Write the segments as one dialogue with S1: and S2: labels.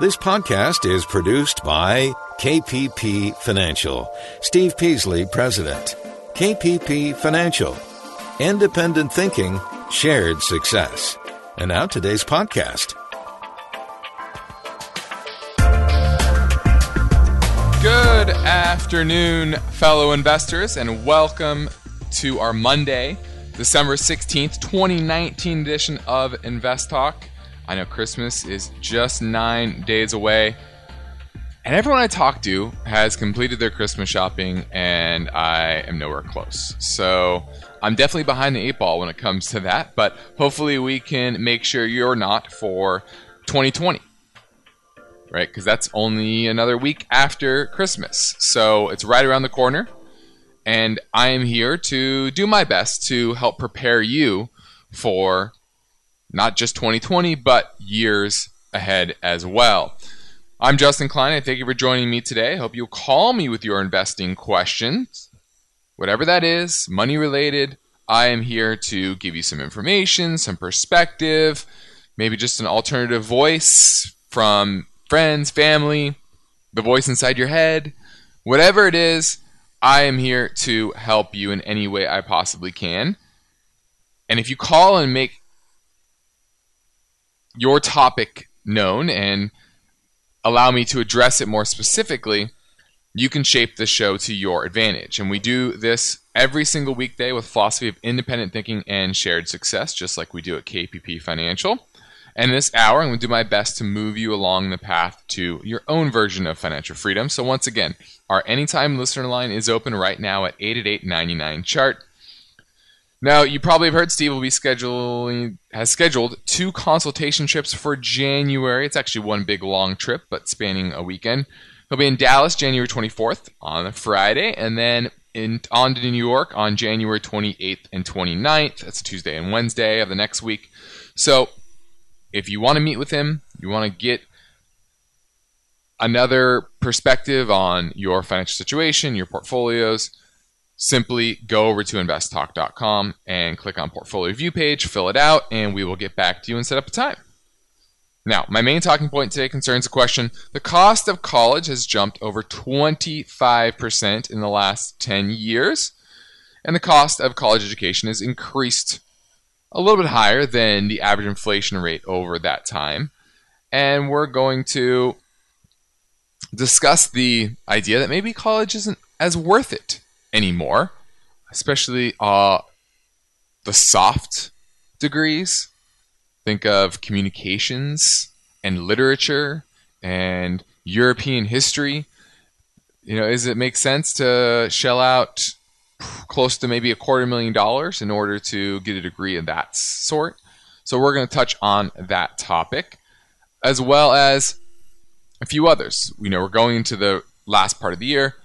S1: This podcast is produced by KPP Financial. Steve Peasley, President. KPP Financial. Independent thinking, shared success. And now today's podcast.
S2: Good afternoon, fellow investors, and welcome to our Monday, December 16th, 2019 edition of Invest Talk. I know Christmas is just nine days away. And everyone I talk to has completed their Christmas shopping, and I am nowhere close. So I'm definitely behind the eight ball when it comes to that, but hopefully we can make sure you're not for 2020. Right? Because that's only another week after Christmas. So it's right around the corner. And I am here to do my best to help prepare you for not just 2020, but years ahead as well. I'm Justin Klein, and thank you for joining me today. Hope you'll call me with your investing questions. Whatever that is, money related, I am here to give you some information, some perspective, maybe just an alternative voice from friends, family, the voice inside your head. Whatever it is, I am here to help you in any way I possibly can. And if you call and make your topic known and allow me to address it more specifically, you can shape the show to your advantage. And we do this every single weekday with philosophy of independent thinking and shared success, just like we do at KPP Financial. And this hour, I'm going to do my best to move you along the path to your own version of financial freedom. So, once again, our anytime listener line is open right now at 888 99 chart. Now, you probably have heard Steve will be scheduling has scheduled two consultation trips for January. It's actually one big long trip, but spanning a weekend. He'll be in Dallas January 24th on a Friday, and then in on to New York on January 28th and 29th. That's Tuesday and Wednesday of the next week. So, if you want to meet with him, you want to get another perspective on your financial situation, your portfolios simply go over to investtalk.com and click on portfolio view page, fill it out, and we will get back to you and set up a time. Now, my main talking point today concerns the question the cost of college has jumped over 25% in the last 10 years, and the cost of college education has increased a little bit higher than the average inflation rate over that time. And we're going to discuss the idea that maybe college isn't as worth it anymore, especially uh, the soft degrees. Think of communications and literature and European history. You know, does it make sense to shell out close to maybe a quarter million dollars in order to get a degree of that sort? So we're going to touch on that topic as well as a few others. You know, we're going into the last part of the year.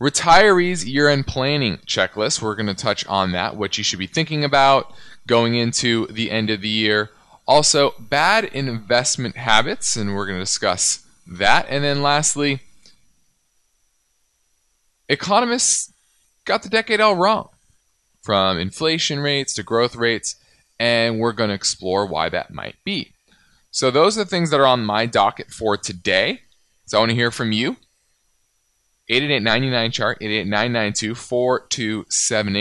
S2: Retirees year end planning checklist. We're going to touch on that, what you should be thinking about going into the end of the year. Also, bad investment habits, and we're going to discuss that. And then lastly, economists got the decade all wrong from inflation rates to growth rates, and we're going to explore why that might be. So, those are the things that are on my docket for today. So, I want to hear from you. 888 chart 888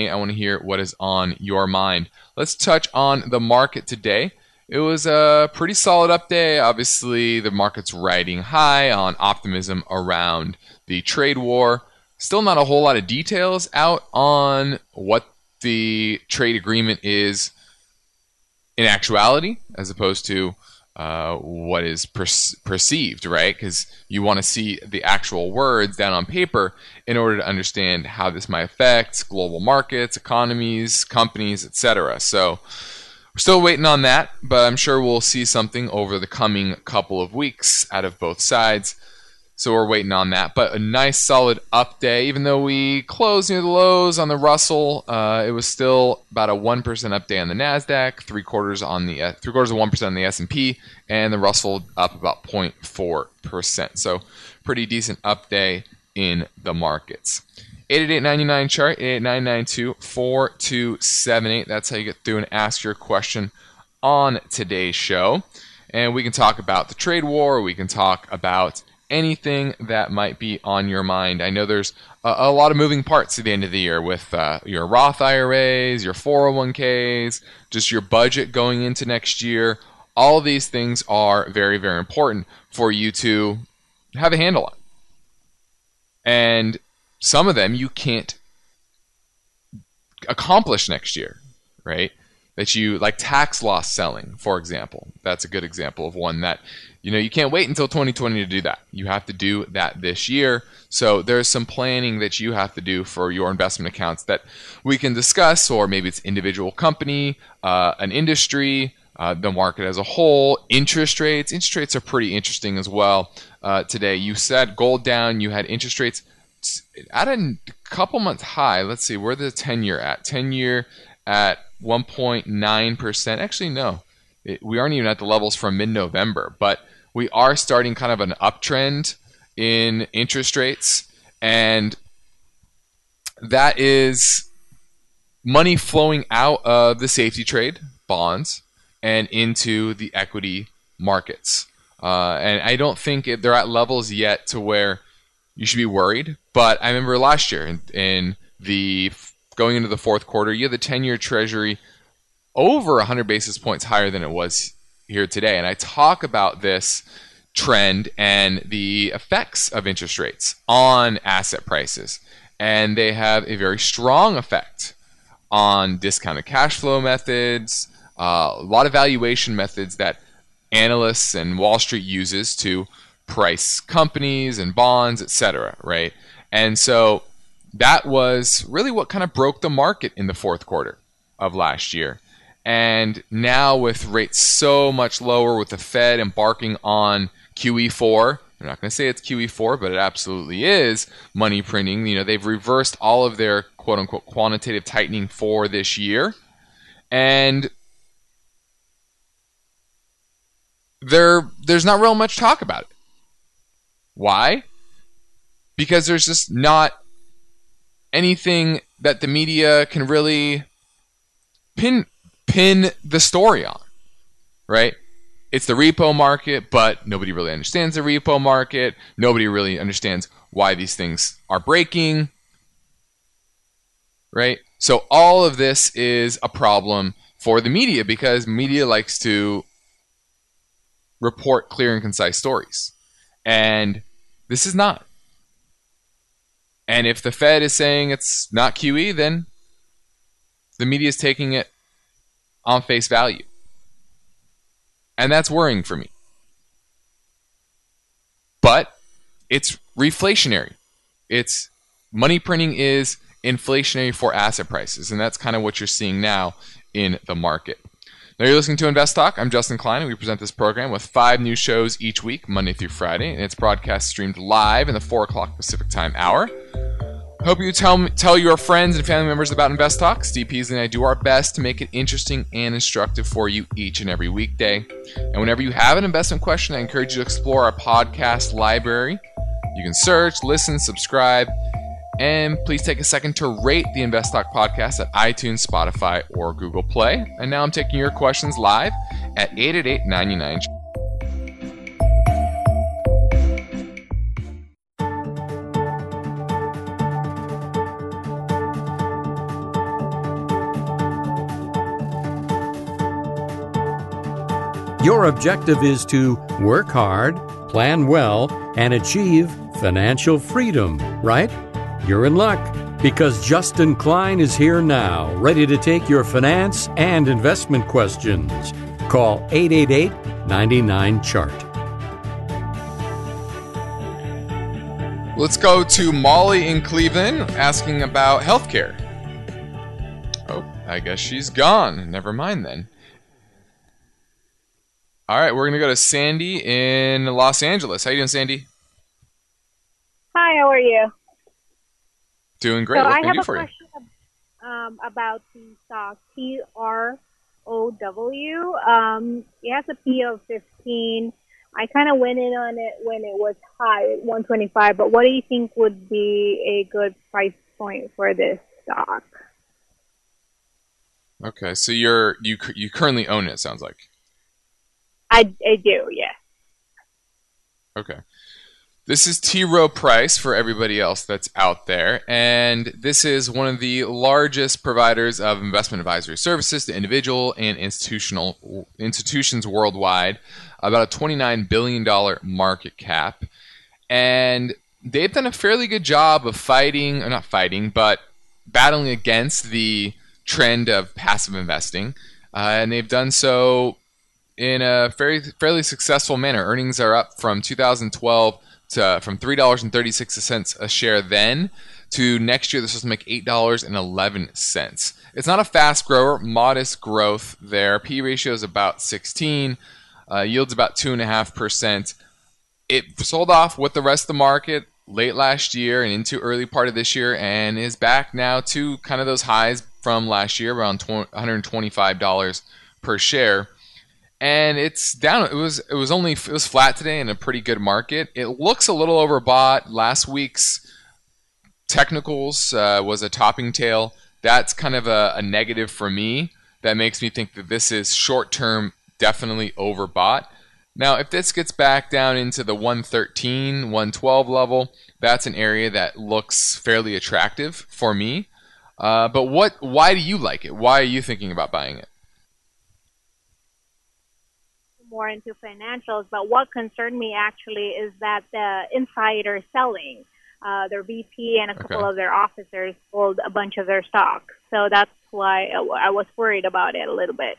S2: I want to hear what is on your mind. Let's touch on the market today. It was a pretty solid up day. Obviously, the market's riding high on optimism around the trade war. Still not a whole lot of details out on what the trade agreement is in actuality, as opposed to uh, what is per- perceived, right? Because you want to see the actual words down on paper in order to understand how this might affect global markets, economies, companies, etc. So we're still waiting on that, but I'm sure we'll see something over the coming couple of weeks out of both sides. So we're waiting on that. But a nice solid up day. Even though we closed near the lows on the Russell, uh, it was still about a one percent up day on the Nasdaq, three quarters on the uh, three quarters of one percent on the S and P, and the Russell up about 0.4 percent. So pretty decent up day in the markets. 888 chart 8892 4278. That's how you get through and ask your question on today's show. and we can talk about the trade war. We can talk about anything that might be on your mind. I know there's a, a lot of moving parts at the end of the year with uh, your Roth IRAs, your 401ks, just your budget going into next year. All these things are very, very important for you to have a handle on. And some of them you can't accomplish next year, right? That you like tax loss selling, for example. That's a good example of one that you know you can't wait until 2020 to do that. You have to do that this year. So there's some planning that you have to do for your investment accounts that we can discuss, or maybe it's individual company, uh, an industry, uh, the market as a whole, interest rates. Interest rates are pretty interesting as well. Uh, today, you said gold down. You had interest rates at a couple months high. Let's see, where the 10 year at? 10 year at 1.9%. Actually, no, it, we aren't even at the levels from mid November, but we are starting kind of an uptrend in interest rates. And that is money flowing out of the safety trade, bonds, and into the equity markets. Uh, and I don't think it, they're at levels yet to where you should be worried. But I remember last year in, in the going into the fourth quarter, you have the 10 year treasury over 100 basis points higher than it was here today. And I talk about this trend and the effects of interest rates on asset prices. And they have a very strong effect on discounted cash flow methods, uh, a lot of valuation methods that analysts and Wall Street uses to price companies and bonds, etc. Right, and so that was really what kind of broke the market in the fourth quarter of last year. And now with rates so much lower, with the Fed embarking on QE4, I'm not going to say it's QE4, but it absolutely is money printing. You know, they've reversed all of their quote unquote quantitative tightening for this year. And there there's not real much talk about it. Why? Because there's just not anything that the media can really pin pin the story on. Right? It's the repo market, but nobody really understands the repo market. Nobody really understands why these things are breaking. Right? So all of this is a problem for the media because media likes to report clear and concise stories. And this is not. And if the Fed is saying it's not QE, then the media is taking it on face value. And that's worrying for me. But it's reflationary. It's money printing is inflationary for asset prices. And that's kind of what you're seeing now in the market. Now you're listening to Invest Talk. I'm Justin Klein, and we present this program with five new shows each week, Monday through Friday, and it's broadcast streamed live in the 4 o'clock Pacific Time hour. Hope you tell tell your friends and family members about Invest Talk. Steve and I do our best to make it interesting and instructive for you each and every weekday. And whenever you have an investment question, I encourage you to explore our podcast library. You can search, listen, subscribe, and please take a second to rate the Invest Talk podcast at iTunes, Spotify, or Google Play. And now I'm taking your questions live at 888 99.
S3: Your objective is to work hard, plan well, and achieve financial freedom, right? You're in luck because Justin Klein is here now, ready to take your finance and investment questions. Call 888 99 Chart.
S2: Let's go to Molly in Cleveland asking about healthcare. Oh, I guess she's gone. Never mind then. All right, we're going to go to Sandy in Los Angeles. How you doing, Sandy?
S4: Hi, how are you?
S2: Doing great.
S4: So
S2: what
S4: I have a question um, about the stock TROW. Um, it has a P of 15. I kind of went in on it when it was high, at 125. But what do you think would be a good price point for this stock?
S2: Okay, so you're you you currently own it. Sounds like.
S4: I, I do, yeah.
S2: Okay. This is T. Rowe Price for everybody else that's out there, and this is one of the largest providers of investment advisory services to individual and institutional institutions worldwide. About a twenty-nine billion dollar market cap, and they've done a fairly good job of fighting, or not fighting, but battling against the trend of passive investing, uh, and they've done so in a very fairly successful manner. Earnings are up from 2012 to from three dollars and thirty six cents a share then to next year. This was to make eight dollars and eleven cents. It's not a fast grower, modest growth there. P ratio is about 16. Uh, yields about two and a half percent. It sold off with the rest of the market late last year and into early part of this year, and is back now to kind of those highs from last year, around $125 per share and it's down. It was it was only it was flat today in a pretty good market. It looks a little overbought. Last week's technicals uh, was a topping tail. That's kind of a, a negative for me. That makes me think that this is short term, definitely overbought. Now, if this gets back down into the 113, 112 level, that's an area that looks fairly attractive for me. Uh, but what? Why do you like it? Why are you thinking about buying it?
S4: More into financials, but what concerned me actually is that the insider selling, uh, their VP and a couple okay. of their officers sold a bunch of their stock. So that's why I was worried about it a little bit.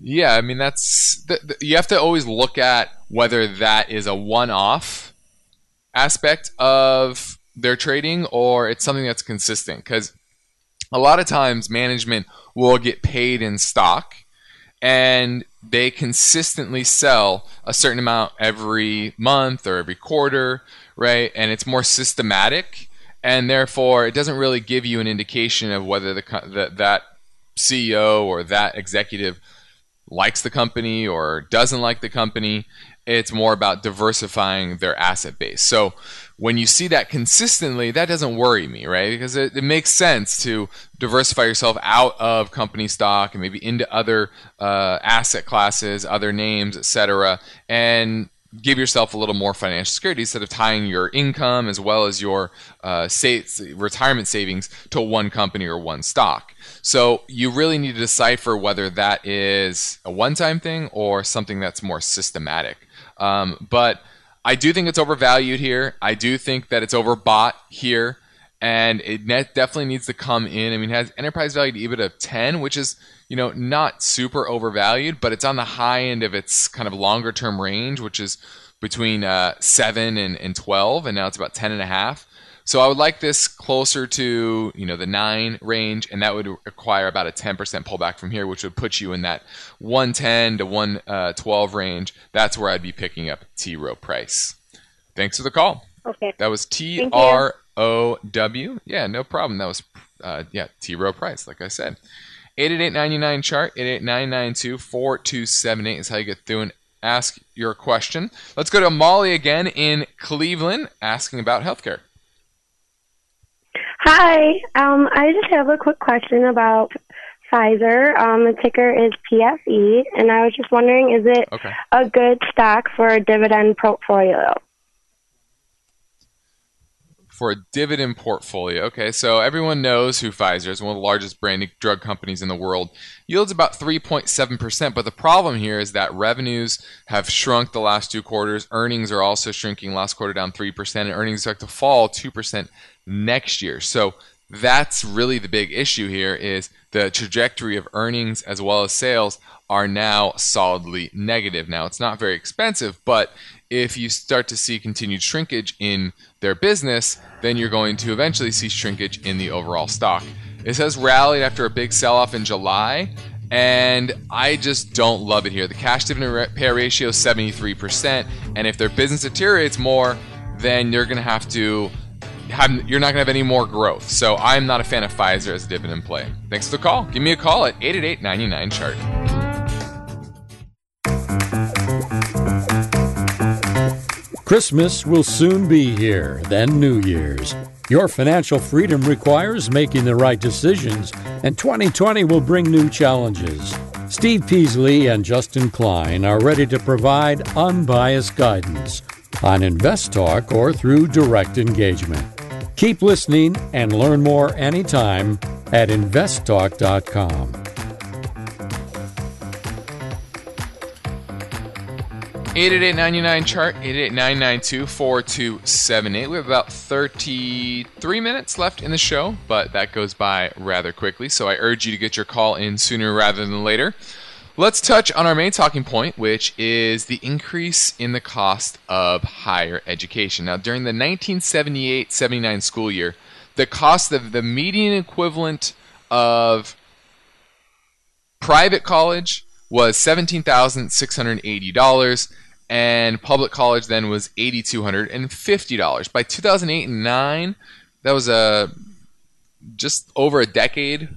S2: Yeah, I mean that's you have to always look at whether that is a one-off aspect of their trading or it's something that's consistent because a lot of times management will get paid in stock and they consistently sell a certain amount every month or every quarter, right? And it's more systematic, and therefore it doesn't really give you an indication of whether the, that CEO or that executive likes the company or doesn't like the company. It's more about diversifying their asset base. So when you see that consistently, that doesn't worry me, right? Because it, it, makes sense to diversify yourself out of company stock and maybe into other uh, asset classes, other names, etc., and give yourself a little more financial security instead of tying your income as well as your uh, sa- retirement savings to one company or one stock. So you really need to decipher whether that is a one-time thing or something that's more systematic. Um, but I do think it's overvalued here. I do think that it's overbought here, and it definitely needs to come in. I mean, it has enterprise value to EBIT of 10, which is you know not super overvalued, but it's on the high end of its kind of longer term range, which is between uh, seven and, and 12, and now it's about 10 and a half. So I would like this closer to you know the nine range, and that would require about a 10% pullback from here, which would put you in that 110 to 112 range. That's where I'd be picking up T Rowe Price. Thanks for the call.
S4: Okay.
S2: That was T R O W. Yeah, no problem. That was uh, yeah T Rowe Price, like I said. 888 chart 888 4278 is how you get through and ask your question. Let's go to Molly again in Cleveland asking about healthcare.
S5: Hi. Um, I just have a quick question about Pfizer. Um, the ticker is PFE, and I was just wondering, is it okay. a good stock for a dividend portfolio?
S2: For a dividend portfolio, okay. So everyone knows who Pfizer is, one of the largest branded drug companies in the world. Yields about 3.7%, but the problem here is that revenues have shrunk the last two quarters. Earnings are also shrinking. Last quarter down 3%, and earnings expect to fall 2% next year. So that's really the big issue here is the trajectory of earnings as well as sales are now solidly negative. Now it's not very expensive, but if you start to see continued shrinkage in their business, then you're going to eventually see shrinkage in the overall stock. It has rallied after a big sell off in July, and I just don't love it here. The cash dividend payout ratio is 73%, and if their business deteriorates more, then you're going to have to have, you're not going to have any more growth. So I'm not a fan of Pfizer as a dividend play. Thanks for the call. Give me a call at 888 99 chart.
S3: Christmas will soon be here, then New Year's. Your financial freedom requires making the right decisions, and 2020 will bring new challenges. Steve Peasley and Justin Klein are ready to provide unbiased guidance on Invest Talk or through direct engagement. Keep listening and learn more anytime at investtalk.com.
S2: 888 chart 888-992-4278. We have about 33 minutes left in the show, but that goes by rather quickly, so I urge you to get your call in sooner rather than later. Let's touch on our main talking point, which is the increase in the cost of higher education. Now, during the 1978 79 school year, the cost of the median equivalent of private college was $17,680 and public college then was $8250 by 2008 and 9 that was a just over a decade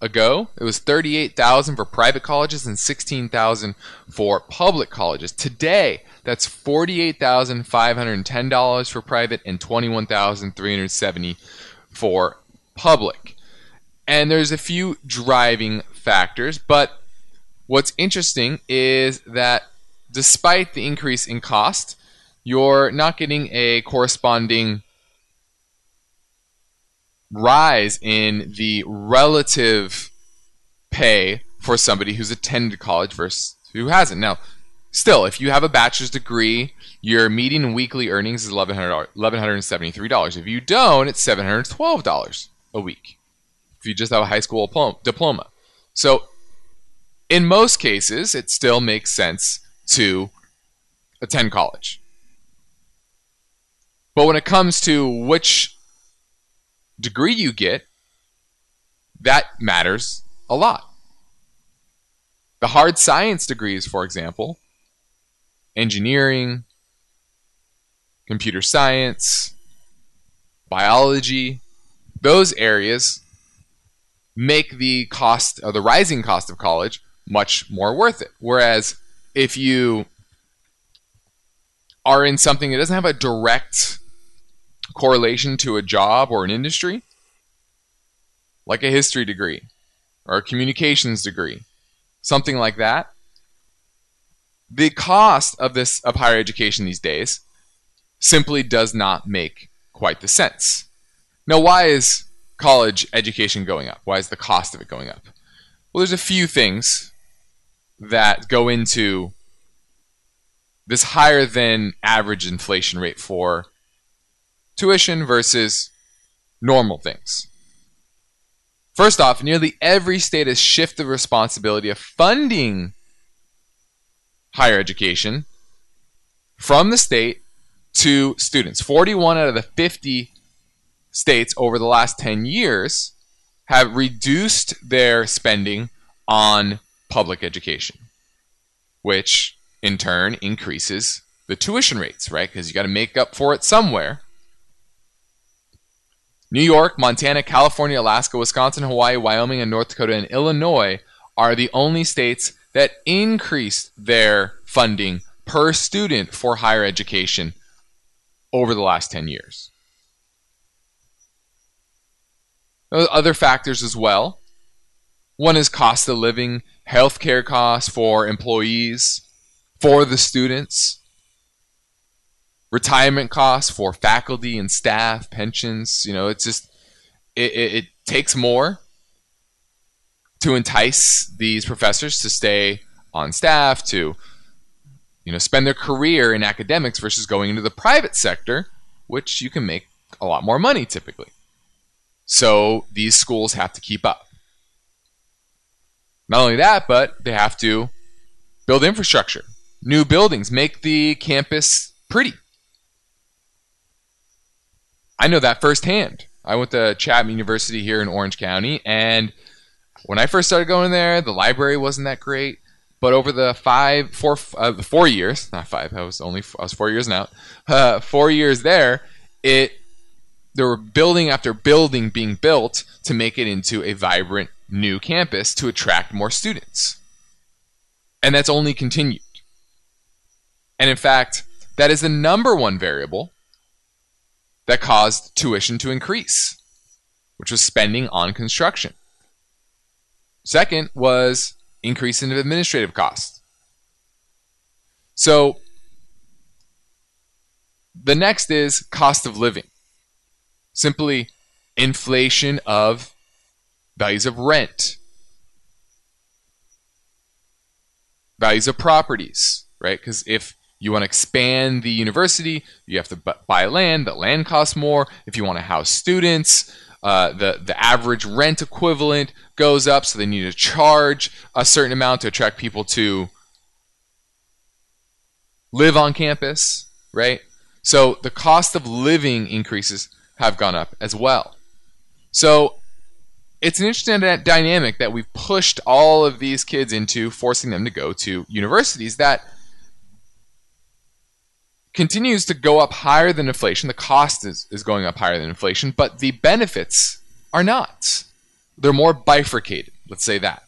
S2: ago. It was 38000 for private colleges and 16000 for public colleges. Today that's $48510 for private and 21370 for public. And there's a few driving factors but what's interesting is that despite the increase in cost, you're not getting a corresponding rise in the relative pay for somebody who's attended college versus who hasn't. Now, still, if you have a bachelor's degree, your median weekly earnings is $1,173. If you don't, it's $712 a week. If you just have a high school diploma. So, in most cases, it still makes sense to attend college. But when it comes to which degree you get, that matters a lot. The hard science degrees, for example, engineering, computer science, biology, those areas make the cost of the rising cost of college much more worth it. Whereas if you are in something that doesn't have a direct correlation to a job or an industry, like a history degree or a communications degree, something like that, the cost of this of higher education these days simply does not make quite the sense. Now, why is college education going up? Why is the cost of it going up? Well, there's a few things that go into this higher than average inflation rate for tuition versus normal things. First off, nearly every state has shifted the responsibility of funding higher education from the state to students. 41 out of the 50 states over the last 10 years have reduced their spending on public education, which in turn increases the tuition rates, right? Because you got to make up for it somewhere. New York, Montana, California, Alaska, Wisconsin, Hawaii, Wyoming, and North Dakota and Illinois are the only states that increased their funding per student for higher education over the last 10 years. Other factors as well. One is cost of living healthcare costs for employees, for the students, retirement costs for faculty and staff, pensions. You know, it's just it, it, it takes more to entice these professors to stay on staff to you know spend their career in academics versus going into the private sector which you can make a lot more money typically so these schools have to keep up not only that, but they have to build infrastructure, new buildings, make the campus pretty. I know that firsthand. I went to Chapman University here in Orange County, and when I first started going there, the library wasn't that great. But over the five, four, uh, four years, not five, I was only I was four years now. Uh, four years there, it there were building after building being built to make it into a vibrant new campus to attract more students. And that's only continued. And in fact, that is the number one variable that caused tuition to increase, which was spending on construction. Second was increase in administrative costs. So the next is cost of living. Simply inflation of values of rent, values of properties, right? Because if you want to expand the university, you have to buy land. The land costs more. If you want to house students, uh, the the average rent equivalent goes up, so they need to charge a certain amount to attract people to live on campus, right? So the cost of living increases have gone up as well. So it's an interesting dynamic that we've pushed all of these kids into, forcing them to go to universities that continues to go up higher than inflation. The cost is, is going up higher than inflation, but the benefits are not. They're more bifurcated, let's say that.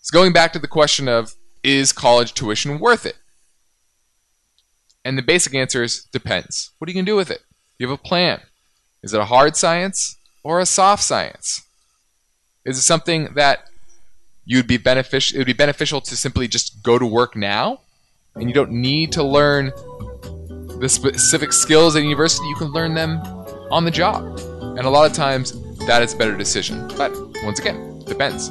S2: It's going back to the question of is college tuition worth it? And the basic answer is depends. What are you going to do with it? You have a plan. Is it a hard science or a soft science? Is it something that you'd be beneficial it would be beneficial to simply just go to work now and you don't need to learn the specific skills at university, you can learn them on the job. And a lot of times that is a better decision. But once again, depends.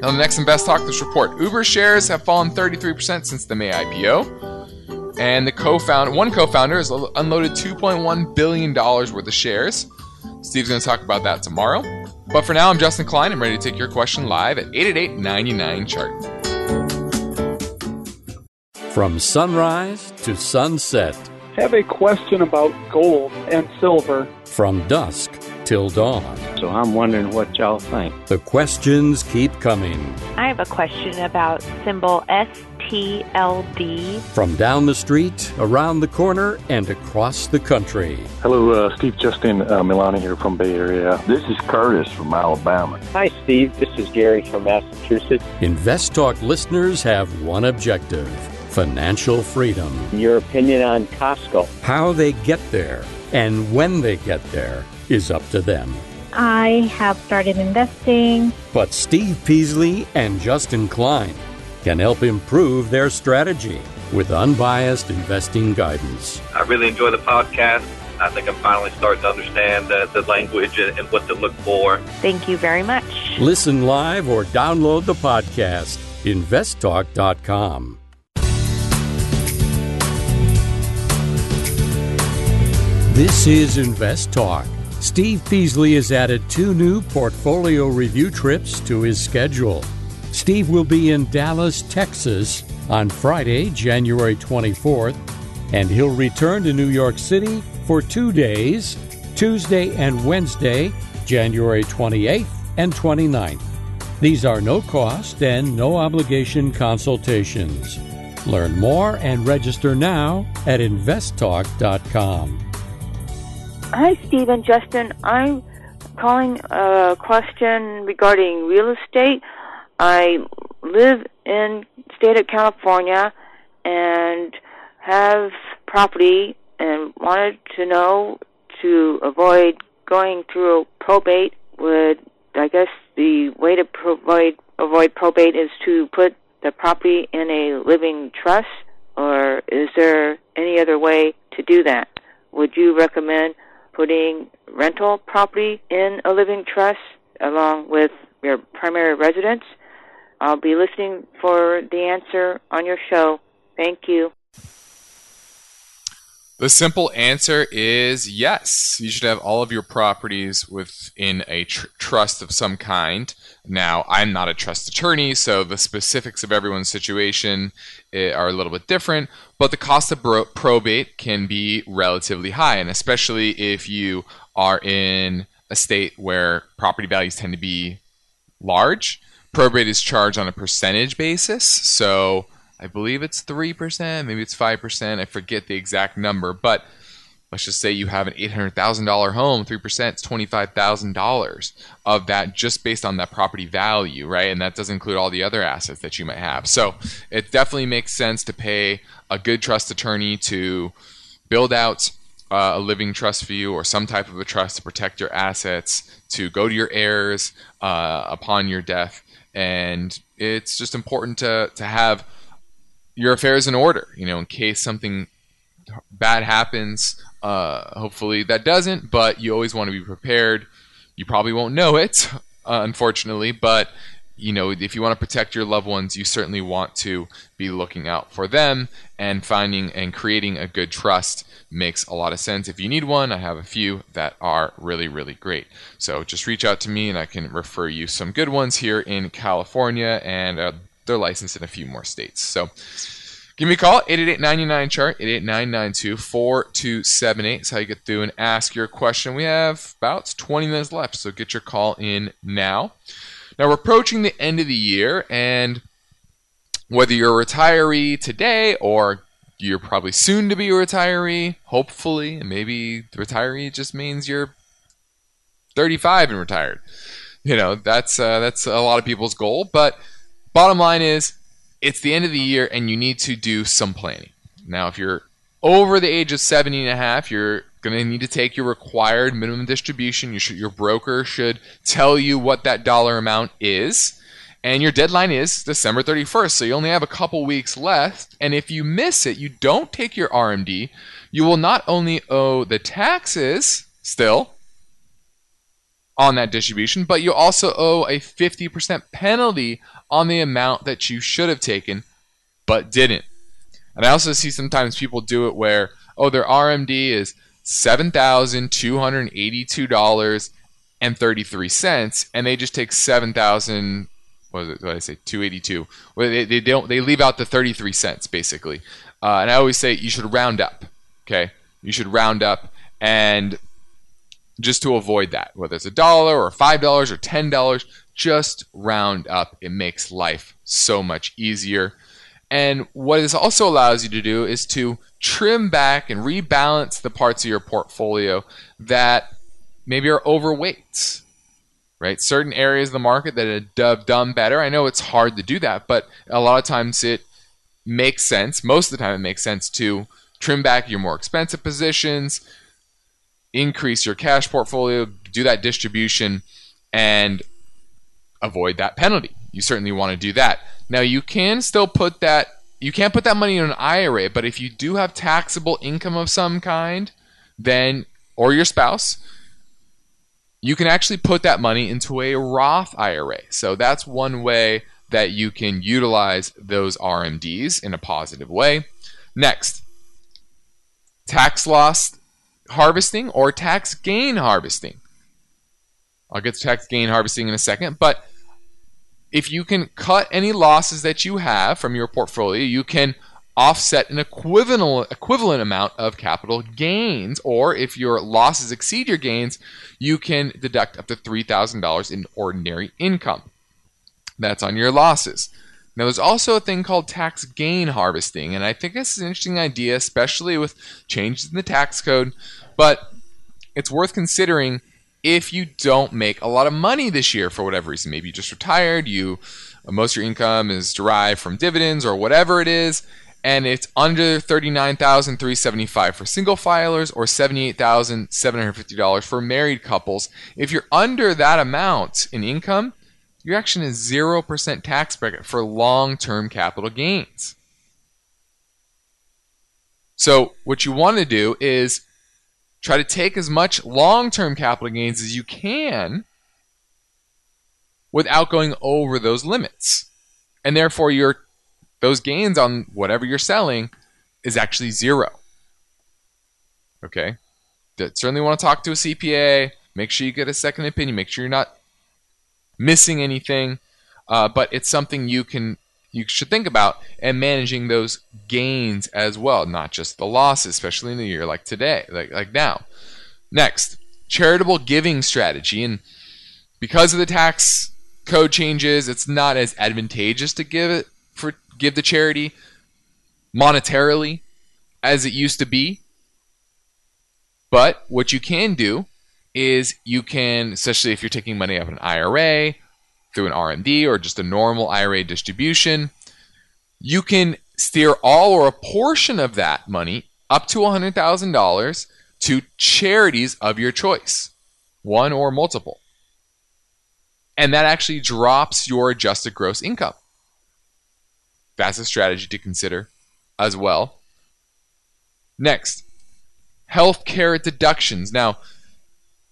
S2: Now, the next Invest Talk this report Uber shares have fallen 33% since the May IPO. And the co-founder, one co-founder has unloaded $2.1 billion worth of shares. Steve's going to talk about that tomorrow. But for now, I'm Justin Klein. I'm ready to take your question live at 888 99 chart.
S3: From sunrise to sunset.
S6: Have a question about gold and silver.
S3: From dusk till dawn.
S7: So I'm wondering what y'all think.
S3: The questions keep coming.
S8: I have a question about symbol STLD.
S3: From down the street, around the corner, and across the country.
S9: Hello, uh, Steve Justin uh, Milani here from Bay Area.
S10: This is Curtis from Alabama.
S11: Hi, Steve. This is Gary from Massachusetts.
S3: Invest Talk listeners have one objective financial freedom.
S11: Your opinion on Costco.
S3: How they get there and when they get there is up to them.
S12: I have started investing.
S3: But Steve Peasley and Justin Klein can help improve their strategy with unbiased investing guidance.
S13: I really enjoy the podcast. I think I'm finally starting to understand uh, the language and, and what to look for.
S8: Thank you very much.
S3: Listen live or download the podcast, investtalk.com. This is Invest Talk. Steve Peasley has added two new portfolio review trips to his schedule. Steve will be in Dallas, Texas on Friday, January 24th, and he'll return to New York City for two days, Tuesday and Wednesday, January 28th and 29th. These are no cost and no obligation consultations. Learn more and register now at investtalk.com.
S14: Hi, Steve and Justin. I'm calling a question regarding real estate. I live in state of California and have property and wanted to know to avoid going through probate would I guess the way to avoid avoid probate is to put the property in a living trust or is there any other way to do that? Would you recommend putting rental property in a living trust along with your primary residence. I'll be listening for the answer on your show. Thank you.
S2: The simple answer is yes. You should have all of your properties within a tr- trust of some kind. Now, I'm not a trust attorney, so the specifics of everyone's situation eh, are a little bit different, but the cost of bro- probate can be relatively high, and especially if you are in a state where property values tend to be large. Probate is charged on a percentage basis, so I believe it's 3%, maybe it's 5%, I forget the exact number, but let's just say you have an $800,000 home, 3% is $25,000 of that just based on that property value, right? And that doesn't include all the other assets that you might have. So it definitely makes sense to pay a good trust attorney to build out uh, a living trust for you or some type of a trust to protect your assets, to go to your heirs uh, upon your death. And it's just important to, to have your affairs in order, you know, in case something bad happens. Uh, hopefully that doesn't, but you always want to be prepared. You probably won't know it, uh, unfortunately, but you know, if you want to protect your loved ones, you certainly want to be looking out for them and finding and creating a good trust makes a lot of sense. If you need one, I have a few that are really, really great. So just reach out to me and I can refer you some good ones here in California and uh, they're licensed in a few more states. So give me a call, 888 chart 888-992-4278 is how you get through and ask your question. We have about 20 minutes left, so get your call in now. Now we're approaching the end of the year, and whether you're a retiree today or you're probably soon to be a retiree, hopefully, and maybe retiree just means you're 35 and retired. You know, that's uh, that's a lot of people's goal. But bottom line is, it's the end of the year, and you need to do some planning. Now, if you're over the age of 70 and a half, you're going to need to take your required minimum distribution. You should, your broker should tell you what that dollar amount is. And your deadline is December 31st, so you only have a couple weeks left. And if you miss it, you don't take your RMD, you will not only owe the taxes still on that distribution, but you also owe a 50% penalty on the amount that you should have taken but didn't. And I also see sometimes people do it where, oh, their RMD is $7,282 and 33 cents and they just take 7,000 what, what did I say 282 well, they, they don't they leave out the 33 cents basically. Uh, and I always say you should round up okay? You should round up and just to avoid that whether it's a dollar or five dollars or ten dollars just round up it makes life so much easier and what this also allows you to do is to trim back and rebalance the parts of your portfolio that maybe are overweight. Right? Certain areas of the market that have done better. I know it's hard to do that, but a lot of times it makes sense. Most of the time it makes sense to trim back your more expensive positions, increase your cash portfolio, do that distribution and avoid that penalty. You certainly want to do that. Now you can still put that you can't put that money in an IRA, but if you do have taxable income of some kind, then or your spouse, you can actually put that money into a Roth IRA. So that's one way that you can utilize those RMDs in a positive way. Next, tax loss harvesting or tax gain harvesting. I'll get to tax gain harvesting in a second, but if you can cut any losses that you have from your portfolio, you can offset an equivalent equivalent amount of capital gains or if your losses exceed your gains, you can deduct up to $3,000 in ordinary income. That's on your losses. Now, there's also a thing called tax gain harvesting, and I think this is an interesting idea, especially with changes in the tax code. But it's worth considering if you don't make a lot of money this year for whatever reason. Maybe you just retired, you most of your income is derived from dividends or whatever it is, and it's under $39,375 for single filers or $78,750 for married couples. If you're under that amount in income, your action is 0% tax bracket for long-term capital gains. So what you want to do is Try to take as much long term capital gains as you can without going over those limits. And therefore, your those gains on whatever you're selling is actually zero. Okay? Certainly want to talk to a CPA. Make sure you get a second opinion. Make sure you're not missing anything. Uh, but it's something you can you should think about and managing those gains as well, not just the losses, especially in a year like today, like like now. Next, charitable giving strategy, and because of the tax code changes, it's not as advantageous to give it for give the charity monetarily as it used to be. But what you can do is you can, especially if you're taking money out of an IRA through an RMD or just a normal IRA distribution, you can steer all or a portion of that money up to $100,000 to charities of your choice, one or multiple. And that actually drops your adjusted gross income. That's a strategy to consider as well. Next, healthcare deductions. Now,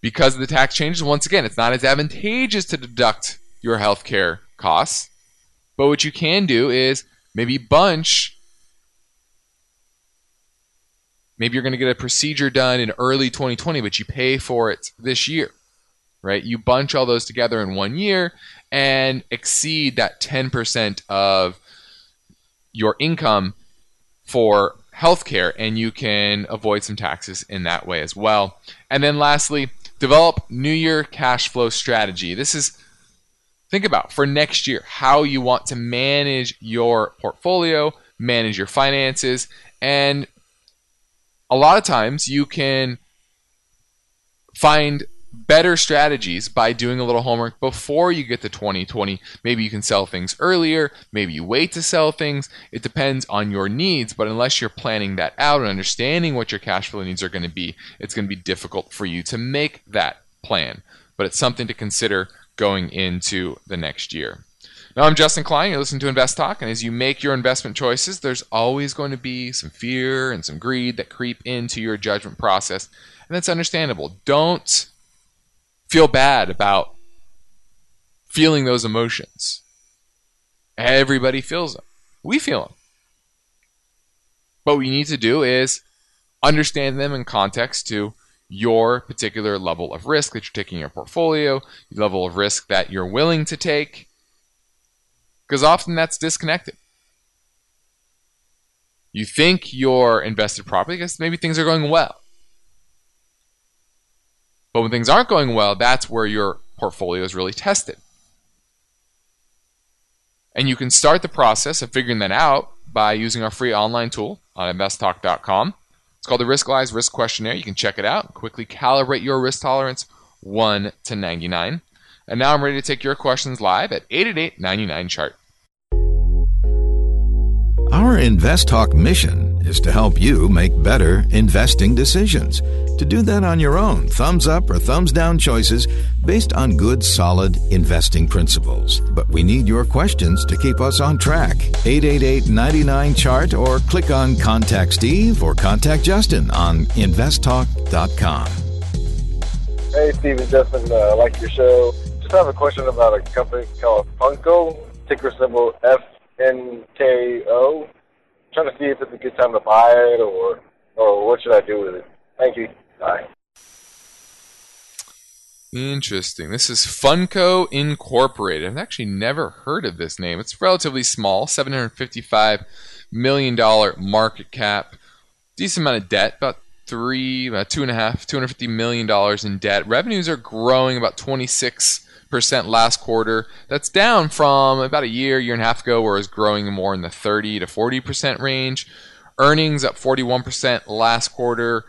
S2: because of the tax changes, once again, it's not as advantageous to deduct your healthcare costs. But what you can do is maybe bunch. Maybe you're going to get a procedure done in early 2020, but you pay for it this year, right? You bunch all those together in one year and exceed that 10% of your income for healthcare, and you can avoid some taxes in that way as well. And then lastly, develop New Year cash flow strategy. This is think about for next year how you want to manage your portfolio, manage your finances, and a lot of times you can find better strategies by doing a little homework before you get to 2020. Maybe you can sell things earlier, maybe you wait to sell things. It depends on your needs, but unless you're planning that out and understanding what your cash flow needs are going to be, it's going to be difficult for you to make that plan. But it's something to consider going into the next year. Now, I'm Justin Klein. You're listening to Invest Talk, and as you make your investment choices, there's always going to be some fear and some greed that creep into your judgment process, and that's understandable. Don't feel bad about feeling those emotions. Everybody feels them. We feel them. What we need to do is understand them in context to your particular level of risk that you're taking in your portfolio, level of risk that you're willing to take, because often that's disconnected. You think you're invested properly because maybe things are going well. But when things aren't going well, that's where your portfolio is really tested. And you can start the process of figuring that out by using our free online tool on investtalk.com. It's called the Riskalyze Risk Questionnaire. You can check it out. Quickly calibrate your risk tolerance 1 to 99. And now I'm ready to take your questions live at 888 99 chart.
S1: Our Invest Talk mission is to help you make better investing decisions. To do that on your own, thumbs up or thumbs down choices based on good, solid investing principles. But we need your questions to keep us on track. 888 99 chart or click on Contact Steve or Contact Justin on investtalk.com.
S15: Hey, Steve and Justin, uh, I like your show. Just have a question about a company called Funko, ticker symbol FNKO. Trying to see if it's a good time to buy it or or what should I do with it. Thank you. Bye.
S2: Interesting. This is Funko Incorporated. I've actually never heard of this name. It's relatively small, $755 million market cap. Decent amount of debt, about three, about two and a half, $250 million in debt. Revenues are growing about 26 percent last quarter. That's down from about a year, year and a half ago, where it was growing more in the 30 to 40 percent range. Earnings up 41 percent last quarter.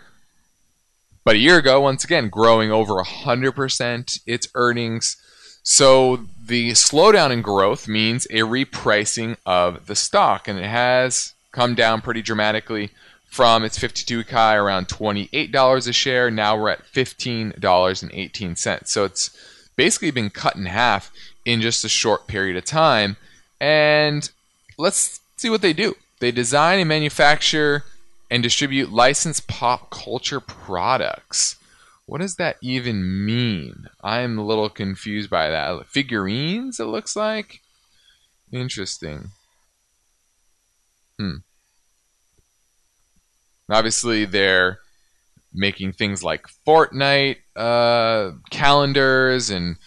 S2: But a year ago, once again, growing over 100% its earnings. So the slowdown in growth means a repricing of the stock, and it has come down pretty dramatically from its 52 week high around $28 a share. Now we're at $15.18. So it's basically been cut in half in just a short period of time. And let's see what they do. They design and manufacture and distribute licensed pop culture products. What does that even mean? I'm a little confused by that. Figurines, it looks like? Interesting. Hmm. Obviously, they're making things like Fortnite uh, calendars and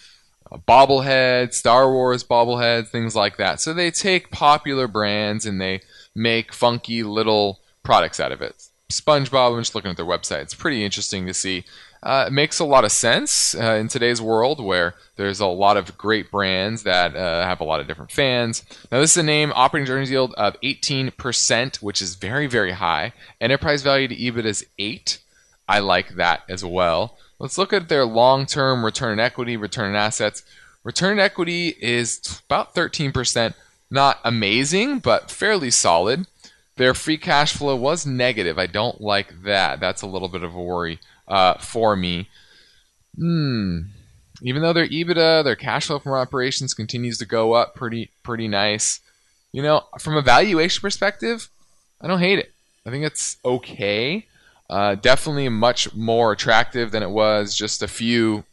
S2: uh, bobbleheads, Star Wars bobbleheads, things like that. So they take popular brands and they make funky little products out of it. SpongeBob, I'm just looking at their website. It's pretty interesting to see. Uh, it makes a lot of sense uh, in today's world where there's a lot of great brands that uh, have a lot of different fans. Now, this is a name operating earnings yield of 18%, which is very, very high. Enterprise value to EBIT is 8. I like that as well. Let's look at their long term return on equity, return on assets. Return on equity is about 13%. Not amazing, but fairly solid. their free cash flow was negative. I don't like that. That's a little bit of a worry uh, for me. Hmm. Even though their EBITDA, their cash flow from operations continues to go up pretty pretty nice. You know, from a valuation perspective, I don't hate it. I think it's okay. Uh, definitely much more attractive than it was just a few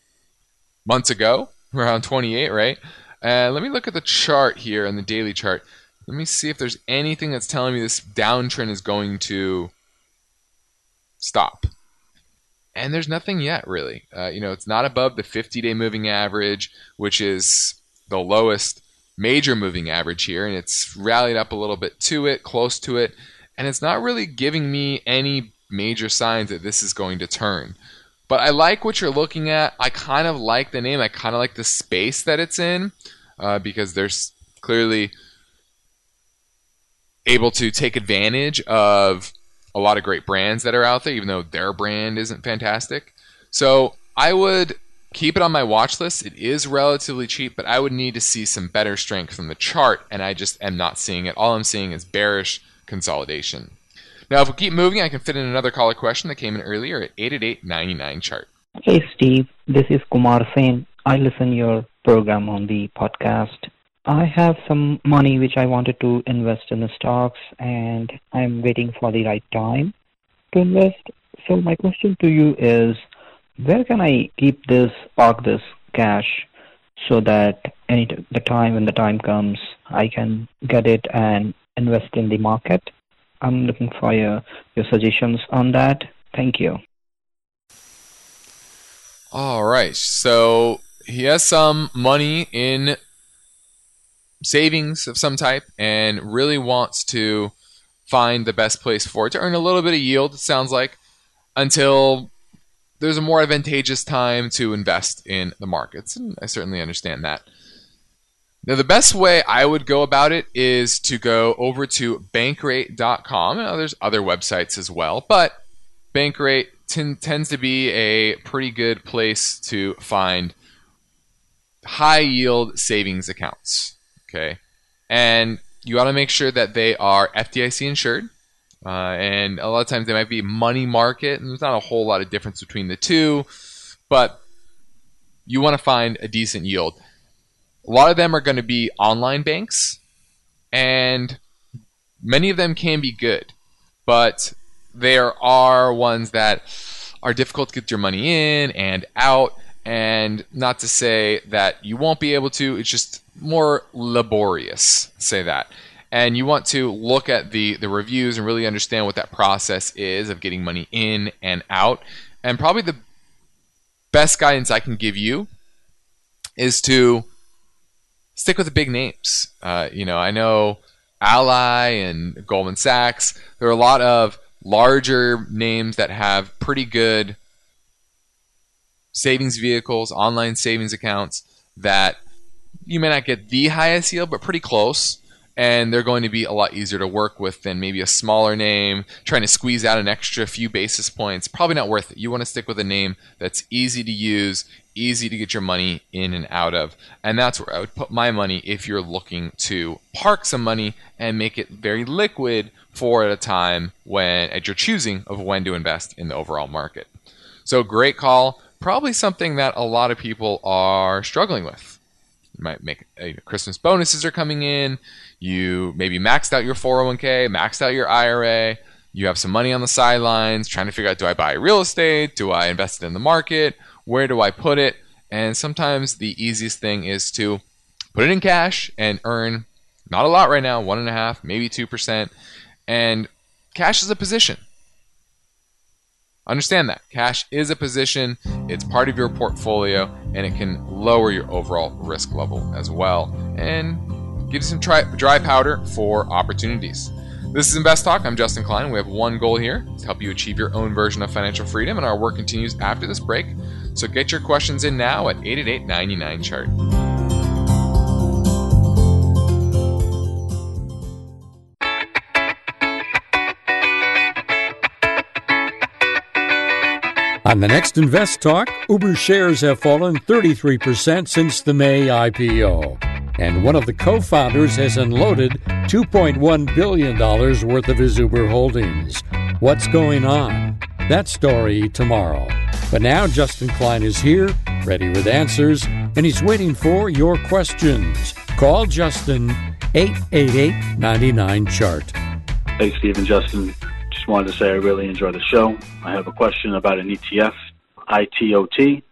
S2: months ago, around 28, right? Uh, let me look at the chart here in the daily chart. Let me see if there's anything that's telling me this downtrend is going to stop. And there's nothing yet, really. Uh, you know, it's not above the 50 day moving average, which is the lowest major moving average here. And it's rallied up a little bit to it, close to it. And it's not really giving me any major signs that this is going to turn. But I like what you're looking at. I kind of like the name. I kind of like the space that it's in uh, because there's clearly able to take advantage of a lot of great brands that are out there, even though their brand isn't fantastic. So I would keep it on my watch list. It is relatively cheap, but I would need to see some better strength from the chart, and I just am not seeing it. All I'm seeing is bearish consolidation. Now, if we keep moving, I can fit in another caller question that came in earlier at 888-99 chart.
S16: Hey, Steve. This is Kumar Sen. I listen your program on the podcast. I have some money which I wanted to invest in the stocks, and I'm waiting for the right time to invest. So my question to you is, where can I keep this, park this cash, so that any t- the time when the time comes, I can get it and invest in the market? I'm looking for your, your suggestions on that. Thank you.
S2: All right. So he has some money in savings of some type and really wants to find the best place for it to earn a little bit of yield, it sounds like, until there's a more advantageous time to invest in the markets. And I certainly understand that. Now, the best way I would go about it is to go over to bankrate.com. Now, there's other websites as well, but Bankrate t- tends to be a pretty good place to find high yield savings accounts. Okay. And you want to make sure that they are FDIC insured. Uh, and a lot of times they might be money market, and there's not a whole lot of difference between the two, but you want to find a decent yield. A lot of them are going to be online banks, and many of them can be good, but there are ones that are difficult to get your money in and out. And not to say that you won't be able to, it's just more laborious, say that. And you want to look at the, the reviews and really understand what that process is of getting money in and out. And probably the best guidance I can give you is to stick with the big names. Uh, you know, I know Ally and Goldman Sachs. There are a lot of larger names that have pretty good savings vehicles, online savings accounts that you may not get the highest yield, but pretty close. And they're going to be a lot easier to work with than maybe a smaller name trying to squeeze out an extra few basis points. Probably not worth it. You want to stick with a name that's easy to use, easy to get your money in and out of. And that's where I would put my money if you're looking to park some money and make it very liquid for at a time when at your choosing of when to invest in the overall market. So great call. Probably something that a lot of people are struggling with. You might make uh, Christmas bonuses are coming in. You maybe maxed out your 401k, maxed out your IRA. You have some money on the sidelines, trying to figure out do I buy real estate? Do I invest it in the market? Where do I put it? And sometimes the easiest thing is to put it in cash and earn not a lot right now, one and a half, maybe two percent. And cash is a position. Understand that. Cash is a position, it's part of your portfolio, and it can lower your overall risk level as well and give you some dry, dry powder for opportunities. This is Invest Talk. I'm Justin Klein. We have one goal here to help you achieve your own version of financial freedom, and our work continues after this break. So get your questions in now at 888 99 chart.
S3: On the next Invest Talk, Uber shares have fallen 33% since the May IPO. And one of the co founders has unloaded $2.1 billion worth of his Uber holdings. What's going on? That story tomorrow. But now Justin Klein is here, ready with answers, and he's waiting for your questions. Call Justin 888 99 Chart.
S17: Hey, Stephen Justin. Just wanted to say I really enjoy the show. I have a question about an ETF, ITOT.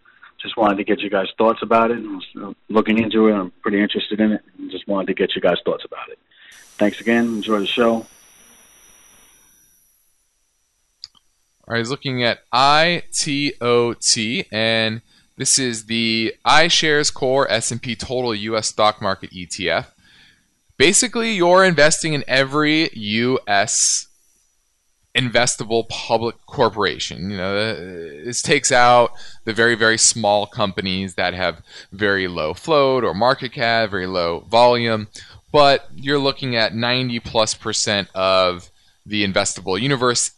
S17: Just wanted to get you guys' thoughts about it. I was looking into it. I'm pretty interested in it. And just wanted to get you guys' thoughts about it. Thanks again. Enjoy the show.
S2: All right, he's looking at ITOT, and this is the iShares Core S&P Total U.S. Stock Market ETF. Basically, you're investing in every U.S. investable public corporation. You know, uh, this takes out the very, very small companies that have very low float or market cap, very low volume, but you're looking at 90 plus percent of the investable universe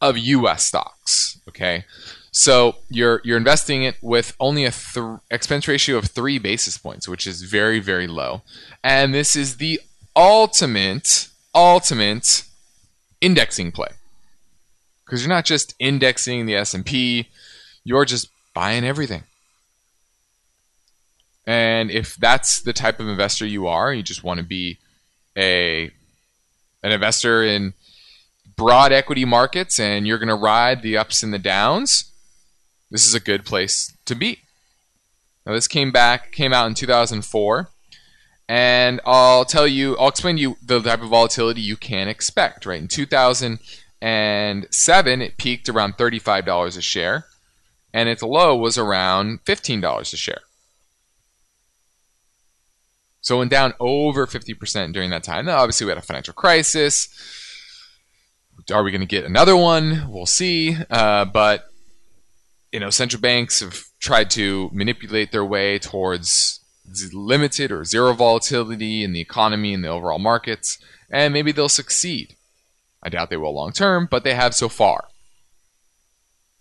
S2: of U.S. stocks. Okay, so you're you're investing it with only a th- expense ratio of three basis points, which is very very low, and this is the ultimate ultimate indexing play because you're not just indexing the S&P, you're just buying everything. And if that's the type of investor you are, you just want to be a an investor in broad equity markets and you're going to ride the ups and the downs, this is a good place to be. Now, this came back, came out in 2004, and I'll tell you, I'll explain to you the type of volatility you can expect. Right in 2007, it peaked around $35 a share, and its low was around $15 a share. So it went down over 50% during that time. Now, obviously, we had a financial crisis are we going to get another one? We'll see. Uh, but you know, central banks have tried to manipulate their way towards limited or zero volatility in the economy and the overall markets, and maybe they'll succeed. I doubt they will long term, but they have so far.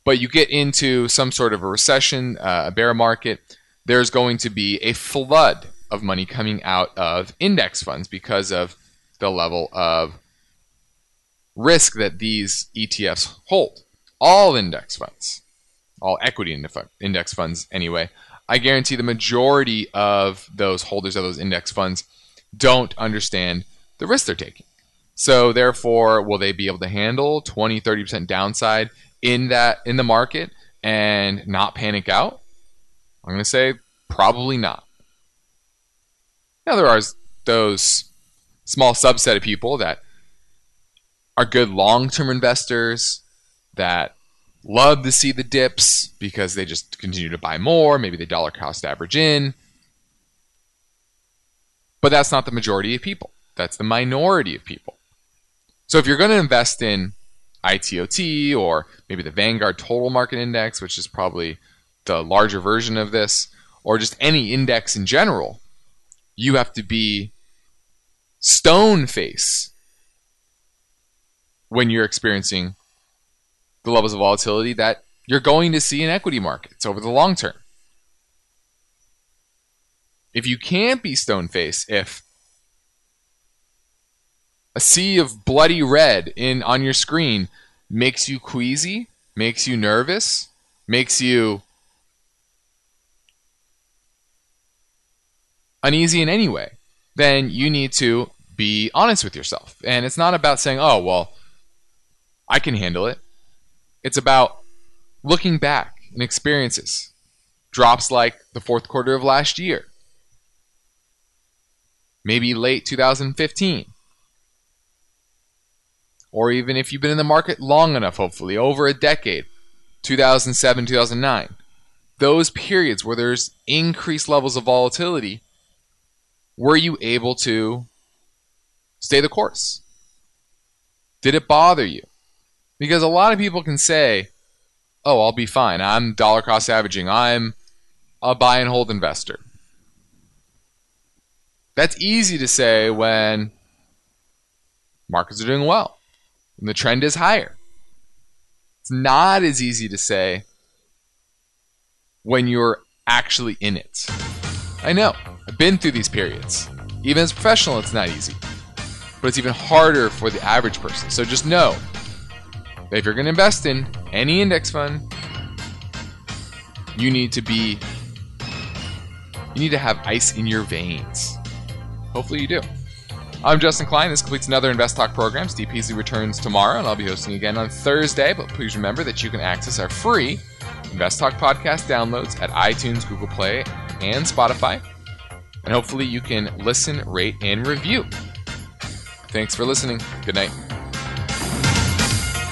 S2: But you get into some sort of a recession, uh, a bear market, there's going to be a flood of money coming out of index funds because of the level of risk that these ETFs hold. All index funds, all equity index funds anyway, I guarantee the majority of those holders of those index funds don't understand the risk they're taking. So therefore, will they be able to handle 20, 30% downside in that in the market and not panic out? I'm going to say probably not. Now there are those small subset of people that are good long term investors that love to see the dips because they just continue to buy more. Maybe they dollar cost average in. But that's not the majority of people. That's the minority of people. So if you're going to invest in ITOT or maybe the Vanguard Total Market Index, which is probably the larger version of this, or just any index in general, you have to be stone face when you're experiencing the levels of volatility that you're going to see in equity markets over the long term. If you can't be stone face, if a sea of bloody red in on your screen makes you queasy, makes you nervous, makes you uneasy in any way, then you need to be honest with yourself. And it's not about saying, "Oh, well, I can handle it. It's about looking back and experiences. Drops like the fourth quarter of last year, maybe late 2015. Or even if you've been in the market long enough, hopefully, over a decade, 2007, 2009. Those periods where there's increased levels of volatility, were you able to stay the course? Did it bother you? Because a lot of people can say, oh, I'll be fine. I'm dollar cost averaging. I'm a buy and hold investor. That's easy to say when markets are doing well and the trend is higher. It's not as easy to say when you're actually in it. I know. I've been through these periods. Even as a professional, it's not easy. But it's even harder for the average person. So just know that if you're going to invest in any index fund, you need to be you need to have ice in your veins. Hopefully you do. I'm Justin Klein. This completes another Invest Talk program. Steve returns tomorrow, and I'll be hosting again on Thursday. But please remember that you can access our free Invest Talk podcast downloads at iTunes, Google Play, and Spotify. And hopefully you can listen, rate, and review. Thanks for listening. Good night.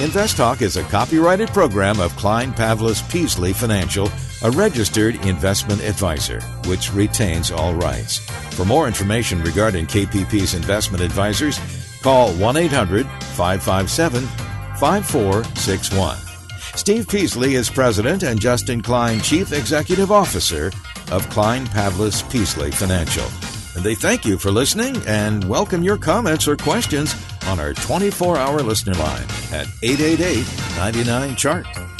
S1: Invest Talk is a copyrighted program of Klein Pavlis Peasley Financial, a registered investment advisor, which retains all rights. For more information regarding KPP's investment advisors, call 1 800 557 5461. Steve Peasley is president and Justin Klein, chief executive officer of Klein Pavlis Peasley Financial. And they thank you for listening and welcome your comments or questions on our 24 hour listener line at 888 99 Chart.